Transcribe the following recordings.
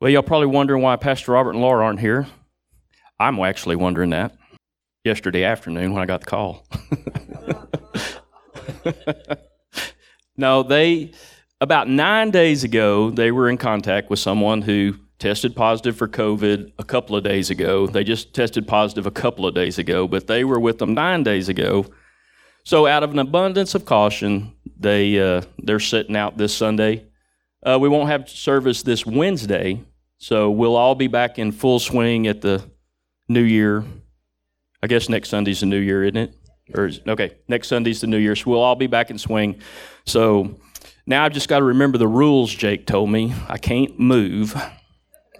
Well, y'all probably wondering why Pastor Robert and Laura aren't here. I'm actually wondering that yesterday afternoon when I got the call. no, they, about nine days ago, they were in contact with someone who tested positive for COVID a couple of days ago. They just tested positive a couple of days ago, but they were with them nine days ago. So, out of an abundance of caution, they uh, they're sitting out this Sunday. Uh, we won't have service this Wednesday, so we'll all be back in full swing at the New Year. I guess next Sunday's the New Year, isn't it? Or is, okay, next Sunday's the New Year, so we'll all be back in swing. So now I've just got to remember the rules. Jake told me I can't move.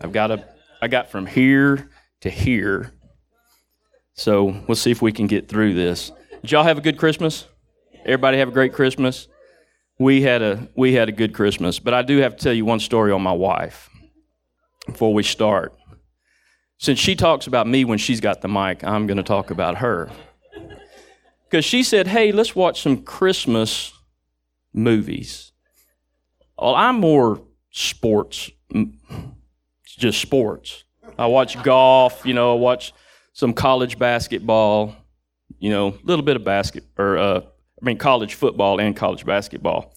I've got to. I got from here to here. So we'll see if we can get through this. Did y'all have a good Christmas? Everybody have a great Christmas? We had a we had a good Christmas, but I do have to tell you one story on my wife before we start. Since she talks about me when she's got the mic, I'm going to talk about her. Because she said, "Hey, let's watch some Christmas movies." Well, I'm more sports, just sports. I watch golf, you know, I watch some college basketball, you know, a little bit of basket or uh, I mean college football and college basketball.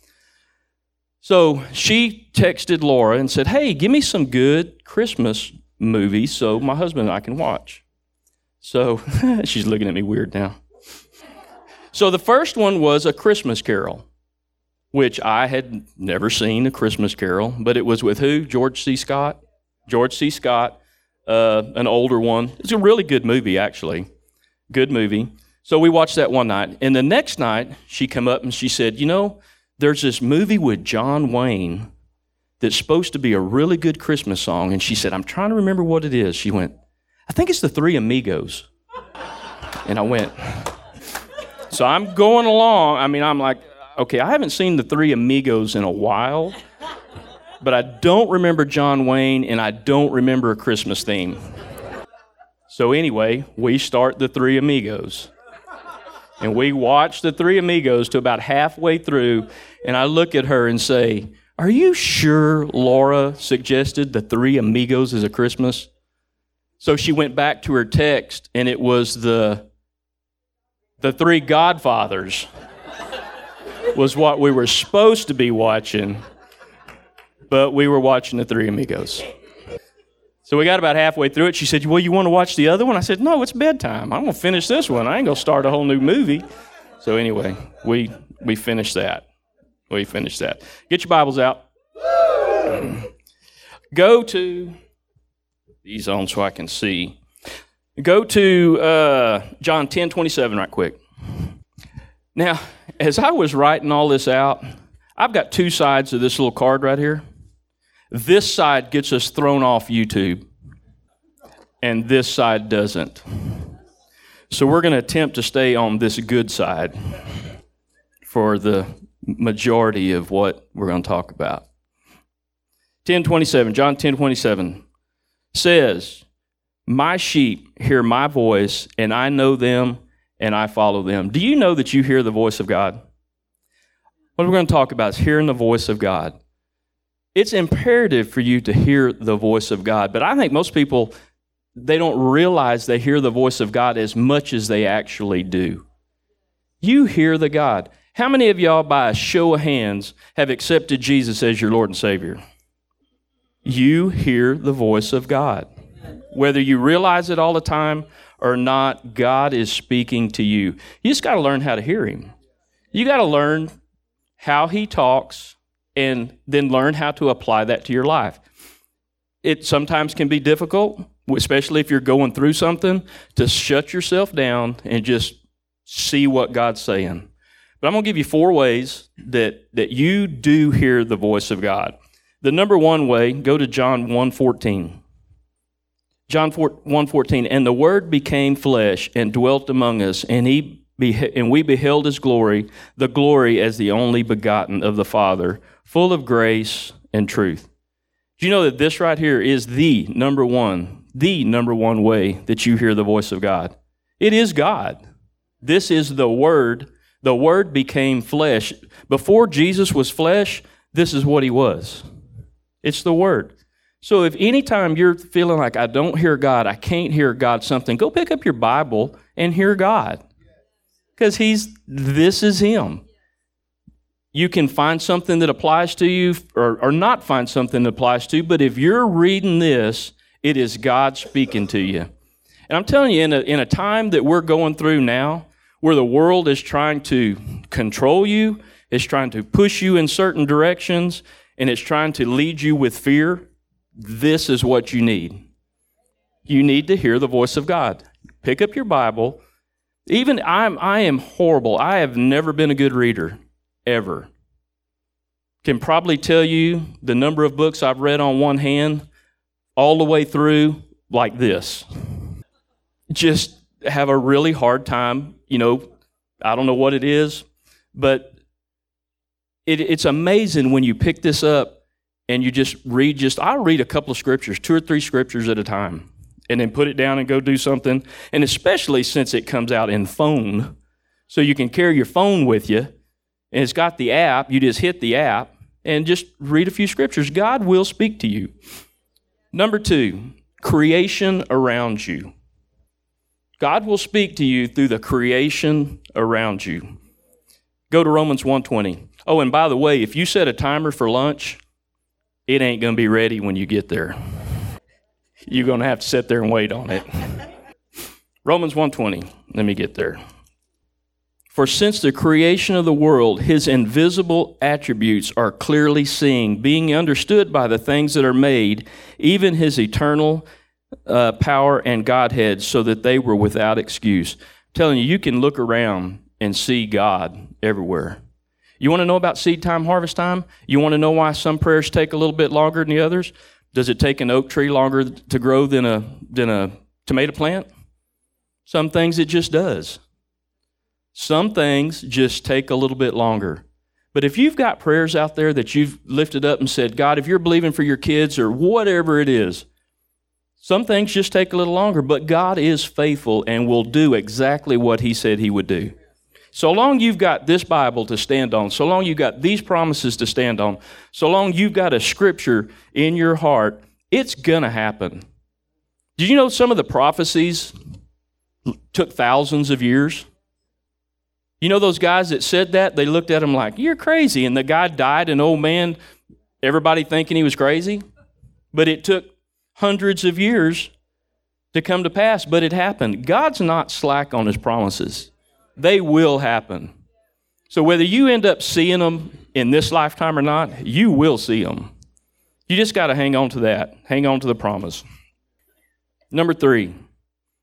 So she texted Laura and said, "Hey, give me some good Christmas movies so my husband and I can watch." So she's looking at me weird now. So the first one was a Christmas Carol, which I had never seen a Christmas Carol, but it was with who? George C. Scott. George C. Scott, uh, an older one. It's a really good movie, actually. Good movie. So we watched that one night. And the next night, she came up and she said, You know, there's this movie with John Wayne that's supposed to be a really good Christmas song. And she said, I'm trying to remember what it is. She went, I think it's The Three Amigos. And I went, So I'm going along. I mean, I'm like, okay, I haven't seen The Three Amigos in a while, but I don't remember John Wayne and I don't remember a Christmas theme. So anyway, we start The Three Amigos. And we watch the three amigos to about halfway through, and I look at her and say, Are you sure Laura suggested the three amigos as a Christmas? So she went back to her text, and it was the, the three godfathers, was what we were supposed to be watching, but we were watching the three amigos. So we got about halfway through it. She said, Well, you want to watch the other one? I said, No, it's bedtime. I'm going to finish this one. I ain't going to start a whole new movie. So anyway, we, we finished that. We finished that. Get your Bibles out. Go to these on so I can see. Go to uh, John 10 27 right quick. Now, as I was writing all this out, I've got two sides of this little card right here. This side gets us thrown off YouTube, and this side doesn't. So we're going to attempt to stay on this good side for the majority of what we're going to talk about. 1027, John 1027 says, My sheep hear my voice, and I know them, and I follow them. Do you know that you hear the voice of God? What we're going to talk about is hearing the voice of God. It's imperative for you to hear the voice of God, but I think most people they don't realize they hear the voice of God as much as they actually do. You hear the God. How many of y'all, by a show of hands, have accepted Jesus as your Lord and Savior? You hear the voice of God. Whether you realize it all the time or not, God is speaking to you. You just got to learn how to hear Him. You got to learn how He talks and then learn how to apply that to your life. It sometimes can be difficult, especially if you're going through something, to shut yourself down and just see what God's saying. But I'm going to give you four ways that, that you do hear the voice of God. The number one way, go to John 1.14. John 4, 1.14, and the Word became flesh and dwelt among us, and, he and we beheld his glory, the glory as the only begotten of the Father, full of grace and truth. Do you know that this right here is the number one, the number one way that you hear the voice of God? It is God. This is the Word. The Word became flesh. Before Jesus was flesh, this is what he was. It's the Word. So if anytime you're feeling like I don't hear God, I can't hear God something, go pick up your Bible and hear God. Because he's this is him. You can find something that applies to you or, or not find something that applies to you, but if you're reading this, it is God speaking to you. And I'm telling you, in a, in a time that we're going through now, where the world is trying to control you, is trying to push you in certain directions, and it's trying to lead you with fear, this is what you need. You need to hear the voice of God. Pick up your Bible. Even I'm I am horrible. I have never been a good reader ever. Can probably tell you the number of books I've read on one hand all the way through like this. Just have a really hard time, you know, I don't know what it is, but it, it's amazing when you pick this up and you just read just I'll read a couple of scriptures, two or three scriptures at a time, and then put it down and go do something. And especially since it comes out in phone, so you can carry your phone with you, and it's got the app. You just hit the app and just read a few scriptures. God will speak to you. Number two, creation around you. God will speak to you through the creation around you. Go to Romans 120. Oh, and by the way, if you set a timer for lunch, it ain't going to be ready when you get there. You're going to have to sit there and wait on it. Romans 1:20. Let me get there. For since the creation of the world, his invisible attributes are clearly seen, being understood by the things that are made, even his eternal uh, power and Godhead, so that they were without excuse. I'm telling you, you can look around and see God everywhere. You want to know about seed time, harvest time? You want to know why some prayers take a little bit longer than the others? Does it take an oak tree longer to grow than a, than a tomato plant? Some things it just does. Some things just take a little bit longer. But if you've got prayers out there that you've lifted up and said, God, if you're believing for your kids or whatever it is, some things just take a little longer, but God is faithful and will do exactly what He said He would do. So long you've got this Bible to stand on, so long you've got these promises to stand on, so long you've got a scripture in your heart, it's going to happen. Did you know some of the prophecies took thousands of years? You know those guys that said that? They looked at him like, You're crazy. And the guy died, an old man, everybody thinking he was crazy. But it took hundreds of years to come to pass, but it happened. God's not slack on his promises they will happen. So whether you end up seeing them in this lifetime or not, you will see them. You just got to hang on to that. Hang on to the promise. Number 3,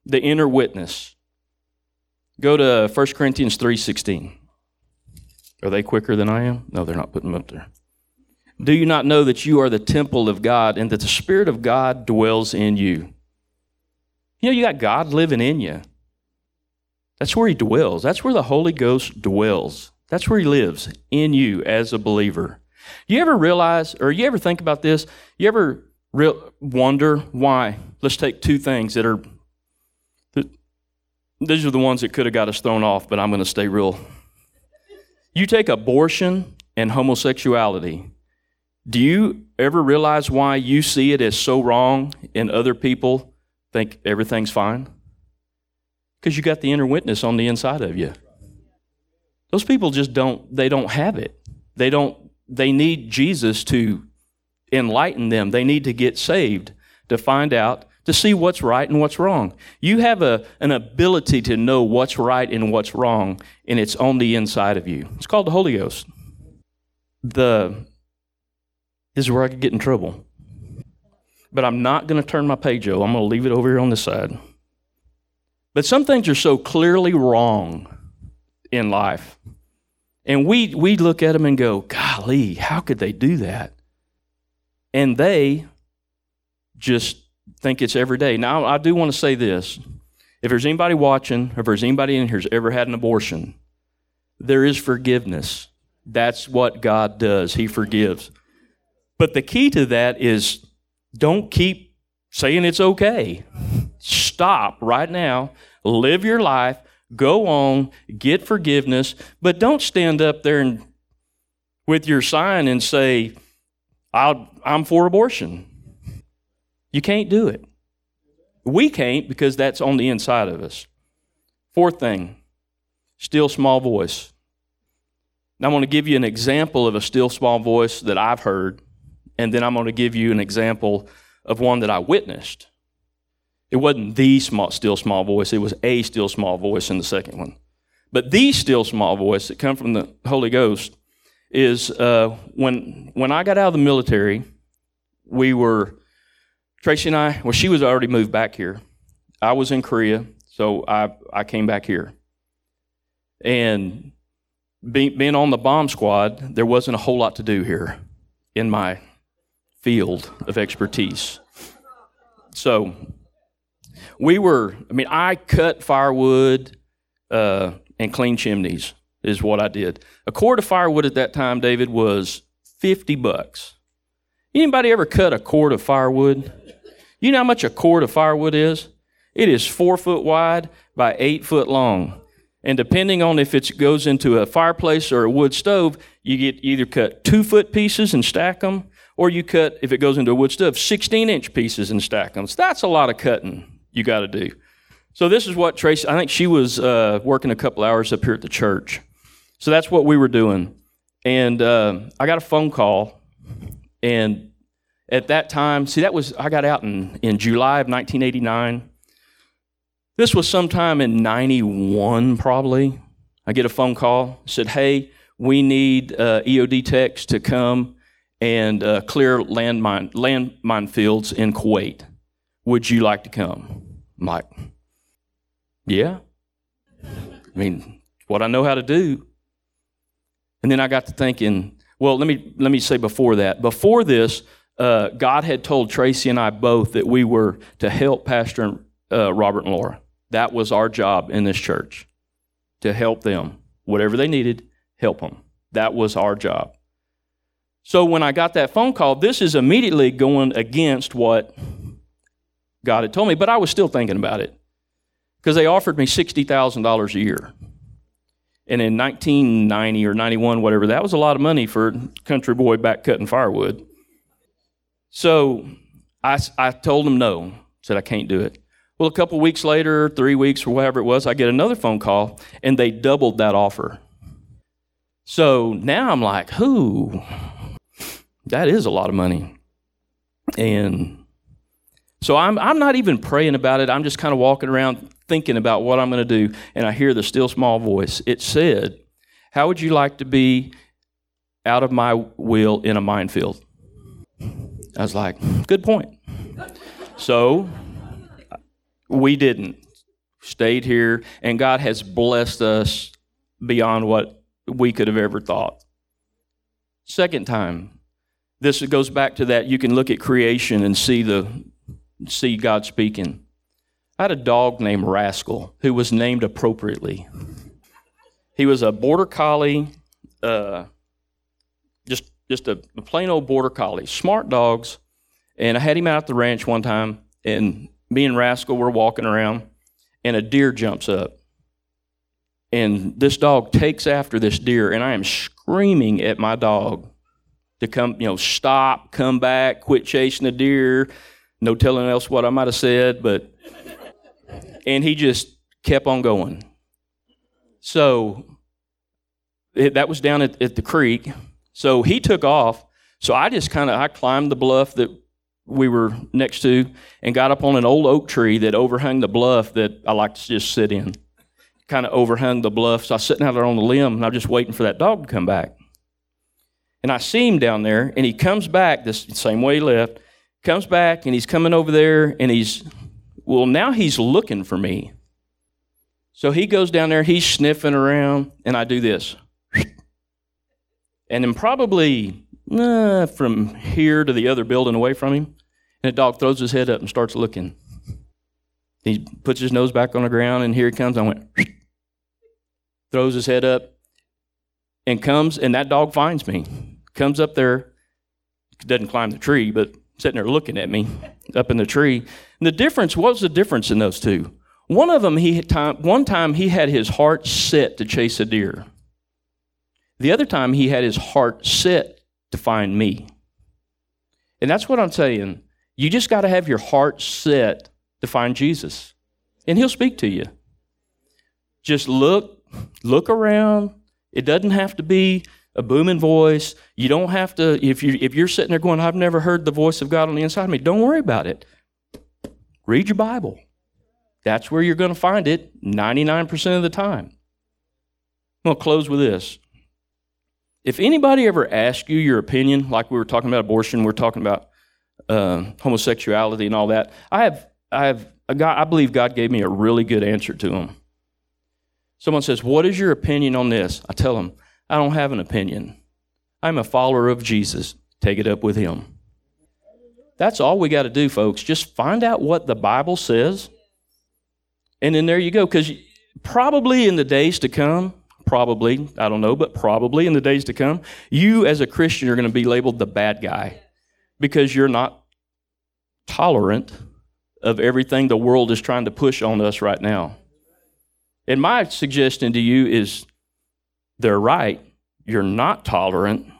the inner witness. Go to 1 Corinthians 3:16. Are they quicker than I am? No, they're not putting them up there. Do you not know that you are the temple of God and that the Spirit of God dwells in you? You know, you got God living in you. That's where he dwells. That's where the Holy Ghost dwells. That's where he lives in you as a believer. You ever realize, or you ever think about this? You ever real, wonder why? Let's take two things that are, these are the ones that could have got us thrown off, but I'm going to stay real. You take abortion and homosexuality. Do you ever realize why you see it as so wrong and other people think everything's fine? Because you got the inner witness on the inside of you. Those people just don't, they don't have it. They don't, they need Jesus to enlighten them. They need to get saved to find out, to see what's right and what's wrong. You have a, an ability to know what's right and what's wrong, and it's on the inside of you. It's called the Holy Ghost. The, this is where I could get in trouble. But I'm not going to turn my page over. I'm going to leave it over here on this side. But some things are so clearly wrong in life. And we, we look at them and go, golly, how could they do that? And they just think it's every day. Now, I do want to say this. If there's anybody watching, if there's anybody in here who's ever had an abortion, there is forgiveness. That's what God does. He forgives. But the key to that is don't keep saying it's okay stop right now, live your life, go on, get forgiveness, but don't stand up there and with your sign and say, i am for abortion. You can't do it. We can't because that's on the inside of us. Fourth thing, still small voice. Now, I'm going to give you an example of a still small voice that I've heard, and then I'm going to give you an example of one that I witnessed. It wasn't the small, still small voice, it was a still small voice in the second one. But the still small voice that come from the Holy Ghost is uh, when, when I got out of the military, we were, Tracy and I, well, she was already moved back here. I was in Korea, so I, I came back here. And being, being on the bomb squad, there wasn't a whole lot to do here in my field of expertise. So we were, I mean, I cut firewood uh, and clean chimneys is what I did. A cord of firewood at that time, David, was 50 bucks. Anybody ever cut a cord of firewood? You know how much a cord of firewood is? It is four foot wide by eight foot long. And depending on if it goes into a fireplace or a wood stove, you get either cut two foot pieces and stack them, or you cut, if it goes into a wood stove, 16 inch pieces and stack them. So that's a lot of cutting you got to do. So this is what Tracy, I think she was uh, working a couple hours up here at the church. So that's what we were doing. And uh, I got a phone call, and at that time, see, that was, I got out in, in July of 1989. This was sometime in 91, probably. I get a phone call, said, hey, we need uh, EOD techs to come and uh, clear landmine, landmine fields in Kuwait. Would you like to come? I'm like, yeah. I mean, what I know how to do. And then I got to thinking, well, let me, let me say before that. Before this, uh, God had told Tracy and I both that we were to help Pastor uh, Robert and Laura. That was our job in this church, to help them. Whatever they needed, help them. That was our job. So when I got that phone call, this is immediately going against what God had told me, but I was still thinking about it because they offered me $60,000 a year. And in 1990 or 91, whatever, that was a lot of money for a country boy back cutting firewood. So I, I told him no, said I can't do it. Well, a couple weeks later, three weeks or whatever it was, I get another phone call and they doubled that offer. So now I'm like, who? That is a lot of money. And so I'm, I'm not even praying about it. I'm just kind of walking around thinking about what I'm going to do, and I hear the still small voice. It said, How would you like to be out of my will in a minefield? I was like, Good point. So we didn't. Stayed here, and God has blessed us beyond what we could have ever thought. Second time, this goes back to that you can look at creation and see the see God speaking. I had a dog named Rascal who was named appropriately. He was a border collie, uh, just just a, a plain old border collie, smart dogs. And I had him out at the ranch one time, and me and Rascal were walking around, and a deer jumps up. And this dog takes after this deer, and I am screaming at my dog to come, you know, stop, come back, quit chasing the deer. No telling else what I might have said, but and he just kept on going. So it, that was down at, at the creek. So he took off. So I just kind of I climbed the bluff that we were next to and got up on an old oak tree that overhung the bluff that I like to just sit in. Kind of overhung the bluff. So I was sitting out there on the limb and I'm just waiting for that dog to come back. And I see him down there and he comes back the same way he left comes back and he's coming over there and he's, well, now he's looking for me. So he goes down there, he's sniffing around, and I do this. And then probably uh, from here to the other building away from him, and the dog throws his head up and starts looking. He puts his nose back on the ground, and here he comes. I went, throws his head up, and comes, and that dog finds me. Comes up there, doesn't climb the tree, but sitting there looking at me up in the tree. And the difference, what was the difference in those two? One of them, he time, one time he had his heart set to chase a deer. The other time he had his heart set to find me. And that's what I'm saying. You just got to have your heart set to find Jesus, and He'll speak to you. Just look, look around. It doesn't have to be a booming voice. You don't have to, if, you, if you're sitting there going, I've never heard the voice of God on the inside of me, don't worry about it. Read your Bible. That's where you're going to find it 99% of the time. I'm going to close with this. If anybody ever asks you your opinion, like we were talking about abortion, we we're talking about uh, homosexuality and all that, I have, I have, God, I believe God gave me a really good answer to them. Someone says, What is your opinion on this? I tell them, I don't have an opinion. I'm a follower of Jesus. Take it up with him. That's all we got to do, folks. Just find out what the Bible says. And then there you go. Because probably in the days to come, probably, I don't know, but probably in the days to come, you as a Christian are going to be labeled the bad guy because you're not tolerant of everything the world is trying to push on us right now. And my suggestion to you is they're right. You're not tolerant.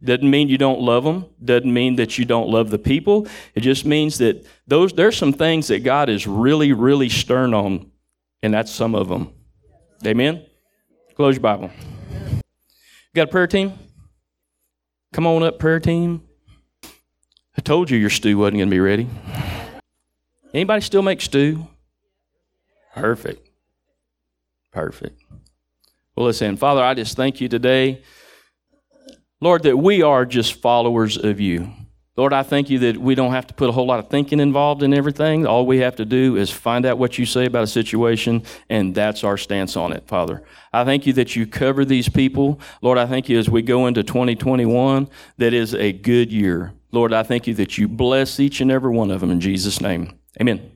Doesn't mean you don't love them. Doesn't mean that you don't love the people. It just means that those there's some things that God is really, really stern on, and that's some of them. Amen. Close your Bible. Got a prayer team? Come on up, prayer team. I told you your stew wasn't going to be ready. Anybody still make stew? Perfect. Perfect. Well, listen, Father, I just thank you today, Lord, that we are just followers of you. Lord, I thank you that we don't have to put a whole lot of thinking involved in everything. All we have to do is find out what you say about a situation, and that's our stance on it, Father. I thank you that you cover these people. Lord, I thank you as we go into 2021, that is a good year. Lord, I thank you that you bless each and every one of them in Jesus' name. Amen.